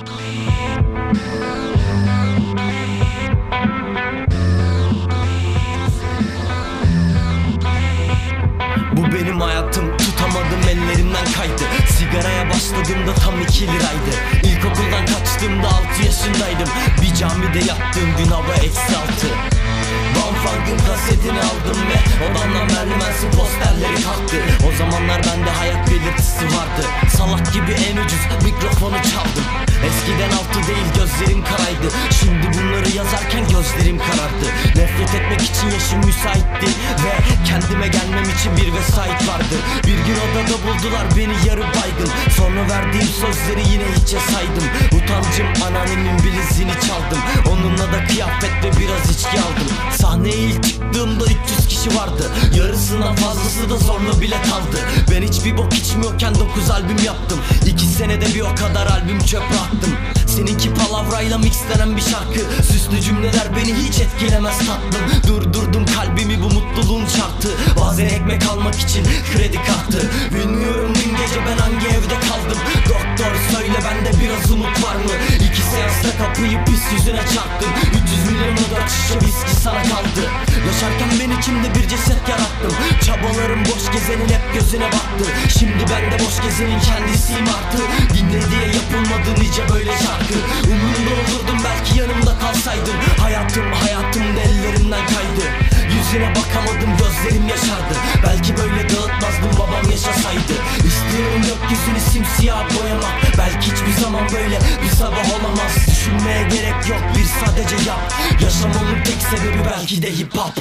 Bu benim hayatım tutamadım ellerimden kaydı. Sigaraya başladığımda tam iki liraydı. İlkokuldan kaçtığımda altı yaşındaydım. Bir camide yattığım gün hava eksi altı. Van Funk'ın kasetini aldım ve odamdan merdivensi posterleri kalktı. O zamanlar bende hayat belirtisi vardı. Salak gibi en ucuz mikrofonu çaldım Eskiden altı değil gözlerim karaydı Şimdi bunları yazarken gözlerim karardı. Nefret etmek için yaşım müsaitti Ve kendime gelmem için bir vesait vardı. Bir gün odada buldular beni yarı baygın. Sonra verdiğim sözleri yine hiçe saydım. Utancım anneannemin bileziğini çaldım. Onunla da kıyafet ve biraz içki aldım. Sahneye ilk çıktığımda 300 kişi vardı. Yarısından fazlası da zorla bilet aldı Ben hiçbir bok içmiyorken 9 albüm yaptım. 2 senede bir o kadar albüm çöpe attım Seninki palavrayla mixlenen bir şarkı. Süslü cümleler beni hiç etkilemez tatlım. Durdurdum kalbimi bu mutluluğun şartı. Bazen ekmek almak için kredi kartı. Bilmiyorum dün gece ben hangi evde kaldım. Doktor söyle bende biraz umut var mı? İki seansta kapıyı pis yüzüne çarptım. 300 milyona dört şişe viski sana kaldı. Yaşarken ben içimde bir ceset yarattım. Çabalarım boş gezenin hep gözüne battı. Şimdi ben de boş gezenin kendisiyim artık Dinle diye yapılmadı nice böyle şarkı. Umurumda olurdum belki yanımda kalsaydın Hayatım hayatım da ellerimden kaydı. Yüzüne bakamadım gözlerim yaşardı. Belki böyle dağıtmazdım babam yaşasaydı. İstiyorum gökyüzünü simsiyah boyamak. Belki hiçbir zaman böyle bir sabah olamaz. Düşünmeye gerek yok bir sadece yap. Yaşamamın tek sebebi belki de hip hop